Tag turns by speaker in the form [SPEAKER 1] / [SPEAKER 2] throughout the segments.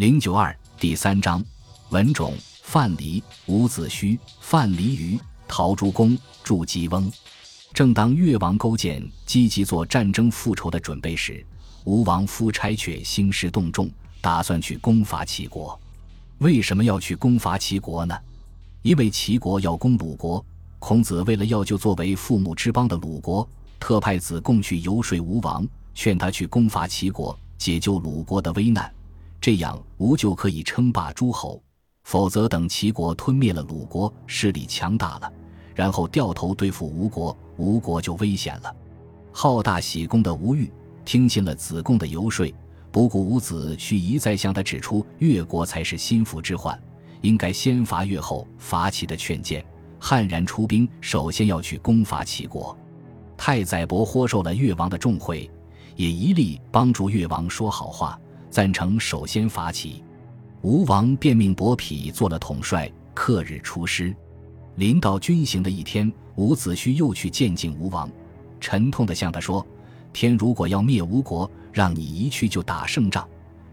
[SPEAKER 1] 零九二第三章，文种范蠡、伍子胥、范蠡于陶朱公祝姬翁。正当越王勾践积极做战争复仇的准备时，吴王夫差却兴师动众，打算去攻伐齐国。为什么要去攻伐齐国呢？因为齐国要攻鲁国。孔子为了要救作为父母之邦的鲁国，特派子贡去游说吴王，劝他去攻伐齐国，解救鲁国的危难。这样，吴就可以称霸诸侯；否则，等齐国吞灭了鲁国，势力强大了，然后掉头对付吴国，吴国就危险了。好大喜功的吴玉听信了子贡的游说，不顾伍子胥一再向他指出越国才是心腹之患，应该先伐越后伐齐的劝谏，悍然出兵，首先要去攻伐齐国。太宰伯豁受了越王的重惠，也一力帮助越王说好话。赞成首先发起，吴王便命伯嚭做了统帅，克日出师。临到军行的一天，伍子胥又去见见吴王，沉痛地向他说：“天如果要灭吴国，让你一去就打胜仗；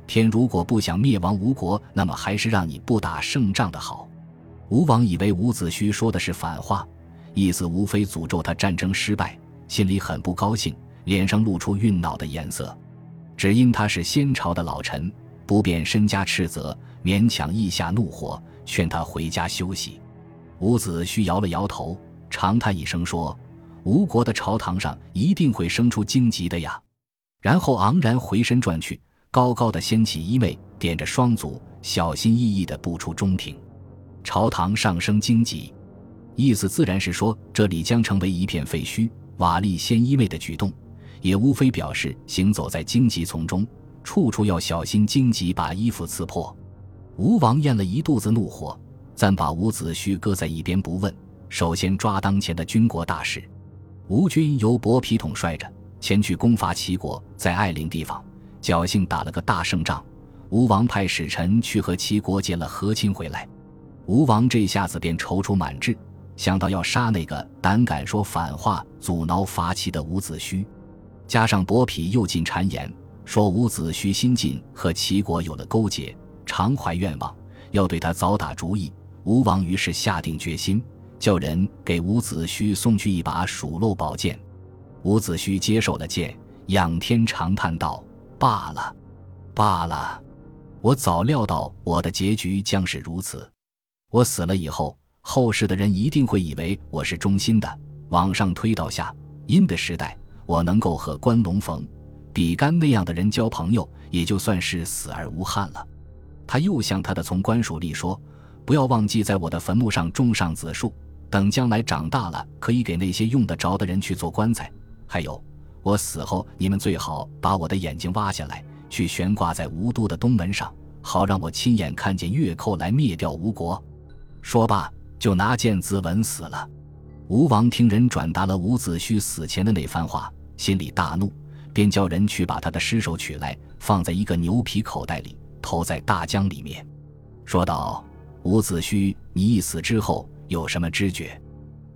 [SPEAKER 1] 天如果不想灭亡吴国，那么还是让你不打胜仗的好。”吴王以为伍子胥说的是反话，意思无非诅咒他战争失败，心里很不高兴，脸上露出愠恼的颜色。只因他是先朝的老臣，不便身加斥责，勉强抑下怒火，劝他回家休息。伍子胥摇了摇头，长叹一声说：“吴国的朝堂上一定会生出荆棘的呀。”然后昂然回身转去，高高的掀起衣袂，点着双足，小心翼翼地步出中庭。朝堂上升荆棘，意思自然是说这里将成为一片废墟。瓦砾掀衣袂的举动。也无非表示行走在荆棘丛中，处处要小心荆棘把衣服刺破。吴王咽了一肚子怒火，暂把伍子胥搁在一边不问，首先抓当前的军国大事。吴军由伯嚭统帅着前去攻伐齐国，在艾陵地方侥幸打了个大胜仗。吴王派使臣去和齐国结了和亲回来，吴王这下子便踌躇满志，想到要杀那个胆敢说反话、阻挠伐齐的伍子胥。加上伯嚭又进谗言，说伍子胥新晋和齐国有了勾结，常怀愿望，要对他早打主意。吴王于是下定决心，叫人给伍子胥送去一把蜀漏宝剑。伍子胥接受了剑，仰天长叹道：“罢了，罢了！我早料到我的结局将是如此。我死了以后，后世的人一定会以为我是忠心的。往上推到下，殷的时代。”我能够和关龙逢、比干那样的人交朋友，也就算是死而无憾了。他又向他的从官属吏说：“不要忘记在我的坟墓上种上紫树，等将来长大了，可以给那些用得着的人去做棺材。还有，我死后，你们最好把我的眼睛挖下来，去悬挂在吴都的东门上，好让我亲眼看见越寇来灭掉吴国。”说罢，就拿剑自刎死了。吴王听人转达了伍子胥死前的那番话。心里大怒，便叫人去把他的尸首取来，放在一个牛皮口袋里，投在大江里面，说道：“伍子胥，你一死之后有什么知觉？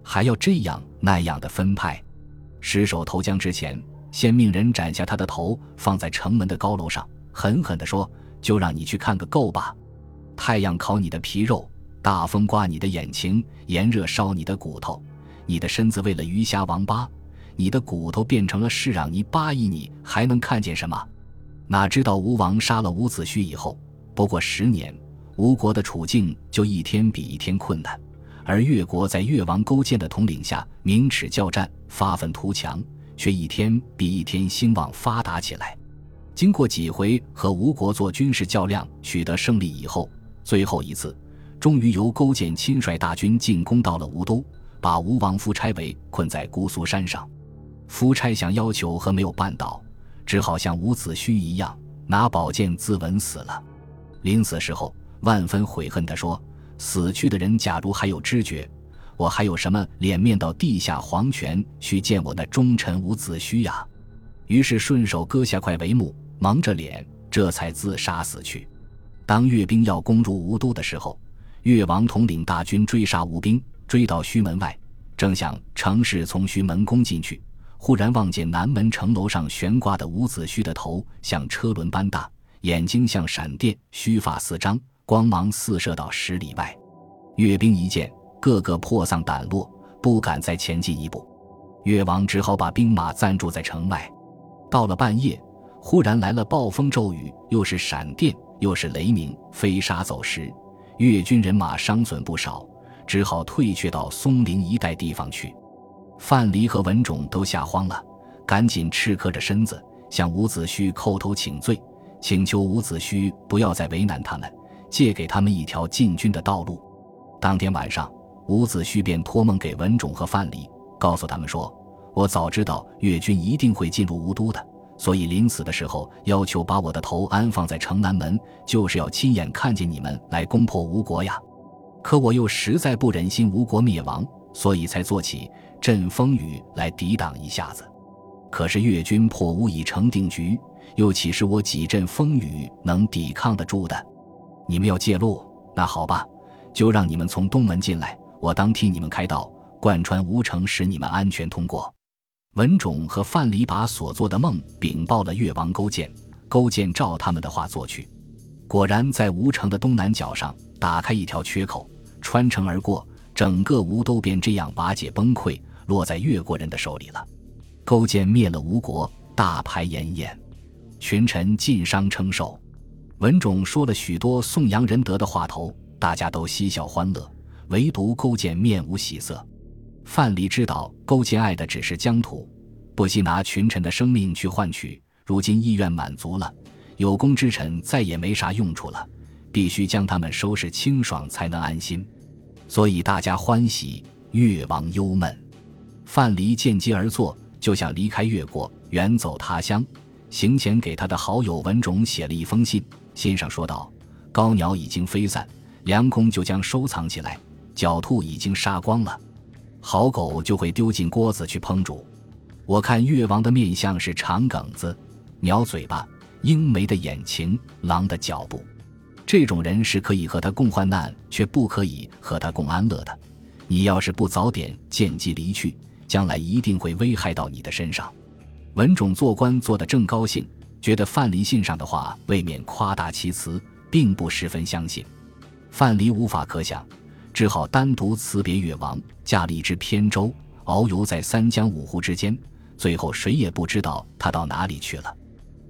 [SPEAKER 1] 还要这样那样的分派？尸首投江之前，先命人斩下他的头，放在城门的高楼上，狠狠地说：就让你去看个够吧！太阳烤你的皮肉，大风刮你的眼睛，炎热烧你的骨头，你的身子为了鱼虾王八。”你的骨头变成了市壤泥巴以你还能看见什么？哪知道吴王杀了伍子胥以后，不过十年，吴国的处境就一天比一天困难，而越国在越王勾践的统领下明耻交战，发愤图强，却一天比一天兴旺发达起来。经过几回和吴国做军事较量，取得胜利以后，最后一次，终于由勾践亲率大军进攻到了吴都，把吴王夫差围困在姑苏山上。夫差想要求和没有办到，只好像伍子胥一样拿宝剑自刎死了。临死时候，万分悔恨地说：“死去的人假如还有知觉，我还有什么脸面到地下黄泉去见我那忠臣伍子胥呀？”于是顺手割下块帷幕，蒙着脸，这才自杀死去。当越兵要攻入吴都的时候，越王统领大军追杀吴兵，追到胥门外，正想乘势从胥门攻进去。忽然望见南门城楼上悬挂的伍子胥的头，像车轮般大，眼睛像闪电，须发四张，光芒四射到十里外。越兵一见，个个破丧胆落，不敢再前进一步。越王只好把兵马暂驻在城外。到了半夜，忽然来了暴风骤雨，又是闪电，又是雷鸣，飞沙走石，越军人马伤损不少，只好退却到松林一带地方去。范蠡和文种都吓慌了，赶紧赤磕着身子向伍子胥叩头请罪，请求伍子胥不要再为难他们，借给他们一条进军的道路。当天晚上，伍子胥便托梦给文种和范蠡，告诉他们说：“我早知道越军一定会进入吴都的，所以临死的时候要求把我的头安放在城南门，就是要亲眼看见你们来攻破吴国呀。可我又实在不忍心吴国灭亡，所以才做起。”阵风雨来抵挡一下子，可是越军破屋已成定局，又岂是我几阵风雨能抵抗得住的？你们要借路，那好吧，就让你们从东门进来，我当替你们开道，贯穿吴城，使你们安全通过。文种和范蠡把所做的梦禀报了越王勾践，勾践照他们的话做去，果然在吴城的东南角上打开一条缺口，穿城而过，整个吴都便这样瓦解崩溃。落在越国人的手里了。勾践灭了吴国，大排筵宴，群臣尽商称寿。文种说了许多颂扬仁德的话头，大家都嬉笑欢乐，唯独勾践面无喜色。范蠡知道勾践爱的只是疆土，不惜拿群臣的生命去换取。如今意愿满足了，有功之臣再也没啥用处了，必须将他们收拾清爽，才能安心。所以大家欢喜，越王忧闷。范蠡见机而作，就想离开越国，远走他乡。行前给他的好友文种写了一封信，信上说道：“高鸟已经飞散，良弓就将收藏起来；狡兔已经杀光了，好狗就会丢进锅子去烹煮。我看越王的面相是长梗子、鸟嘴巴、鹰眉的眼睛、狼的脚步，这种人是可以和他共患难，却不可以和他共安乐的。你要是不早点见机离去。”将来一定会危害到你的身上。文种做官做得正高兴，觉得范蠡信上的话未免夸大其词，并不十分相信。范蠡无法可想，只好单独辞别越王，驾了一只扁舟，遨游在三江五湖之间。最后谁也不知道他到哪里去了。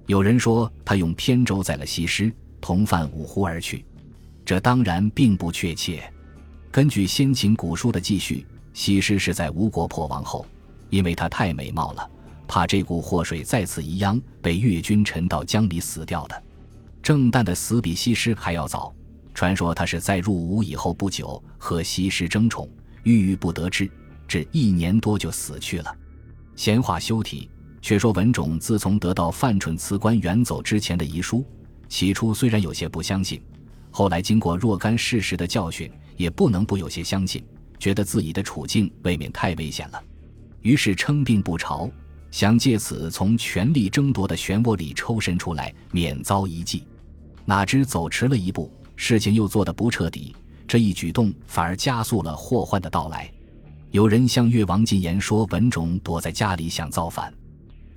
[SPEAKER 1] 有人说他用扁舟载了西施，同犯五湖而去，这当然并不确切。根据先秦古书的记叙。西施是在吴国破亡后，因为她太美貌了，怕这股祸水再次移殃，被越军沉到江里死掉的。郑旦的死比西施还要早，传说他是在入吴以后不久和西施争宠，郁郁不得志，至一年多就死去了。闲话休提，却说文种自从得到范蠢辞官远走之前的遗书，起初虽然有些不相信，后来经过若干事实的教训，也不能不有些相信。觉得自己的处境未免太危险了，于是称病不朝，想借此从权力争夺的漩涡里抽身出来，免遭一计。哪知走迟了一步，事情又做得不彻底，这一举动反而加速了祸患的到来。有人向越王进言说，文种躲在家里想造反。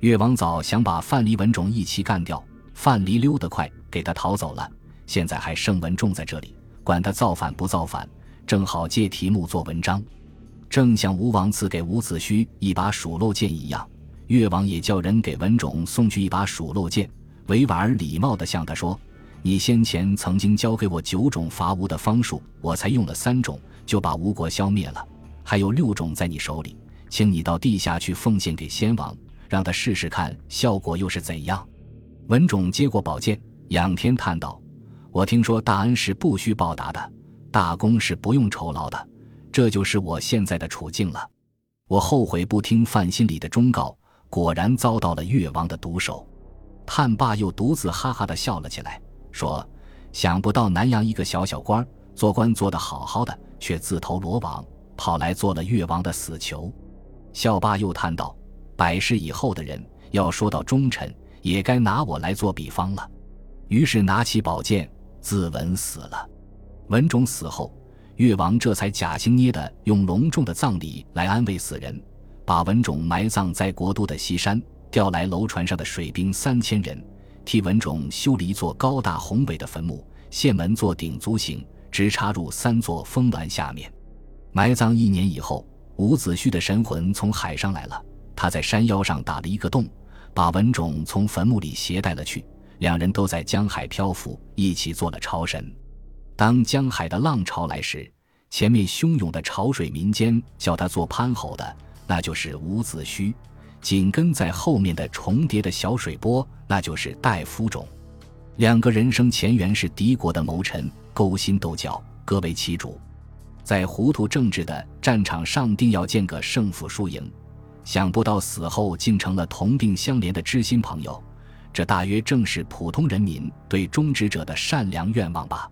[SPEAKER 1] 越王早想把范蠡、文种一起干掉，范蠡溜得快，给他逃走了。现在还剩文种在这里，管他造反不造反。正好借题目做文章，正像吴王赐给伍子胥一把鼠漏剑一样，越王也叫人给文种送去一把鼠漏剑，委婉而礼貌地向他说：“你先前曾经教给我九种伐吴的方术，我才用了三种就把吴国消灭了，还有六种在你手里，请你到地下去奉献给先王，让他试试看效果又是怎样。”文种接过宝剑，仰天叹道：“我听说大恩是不需报答的。”大功是不用酬劳的，这就是我现在的处境了。我后悔不听范心里的忠告，果然遭到了越王的毒手。叹罢，又独自哈哈的笑了起来，说：“想不到南阳一个小小官，做官做得好好的，却自投罗网，跑来做了越王的死囚。”笑罢又叹道：“百世以后的人，要说到忠臣，也该拿我来做比方了。”于是拿起宝剑，自刎死了。文种死后，越王这才假惺捏的用隆重的葬礼来安慰死人，把文种埋葬在国都的西山，调来楼船上的水兵三千人，替文种修了一座高大宏伟的坟墓，现门做鼎足形，直插入三座峰峦下面。埋葬一年以后，伍子胥的神魂从海上来了，他在山腰上打了一个洞，把文种从坟墓里携带了去。两人都在江海漂浮，一起做了超神。当江海的浪潮来时，前面汹涌的潮水民间叫他做潘侯的，那就是伍子胥；紧跟在后面的重叠的小水波，那就是戴夫种。两个人生前缘是敌国的谋臣，勾心斗角，各为其主。在糊涂政治的战场上，定要见个胜负输赢。想不到死后竟成了同病相怜的知心朋友。这大约正是普通人民对忠直者的善良愿望吧。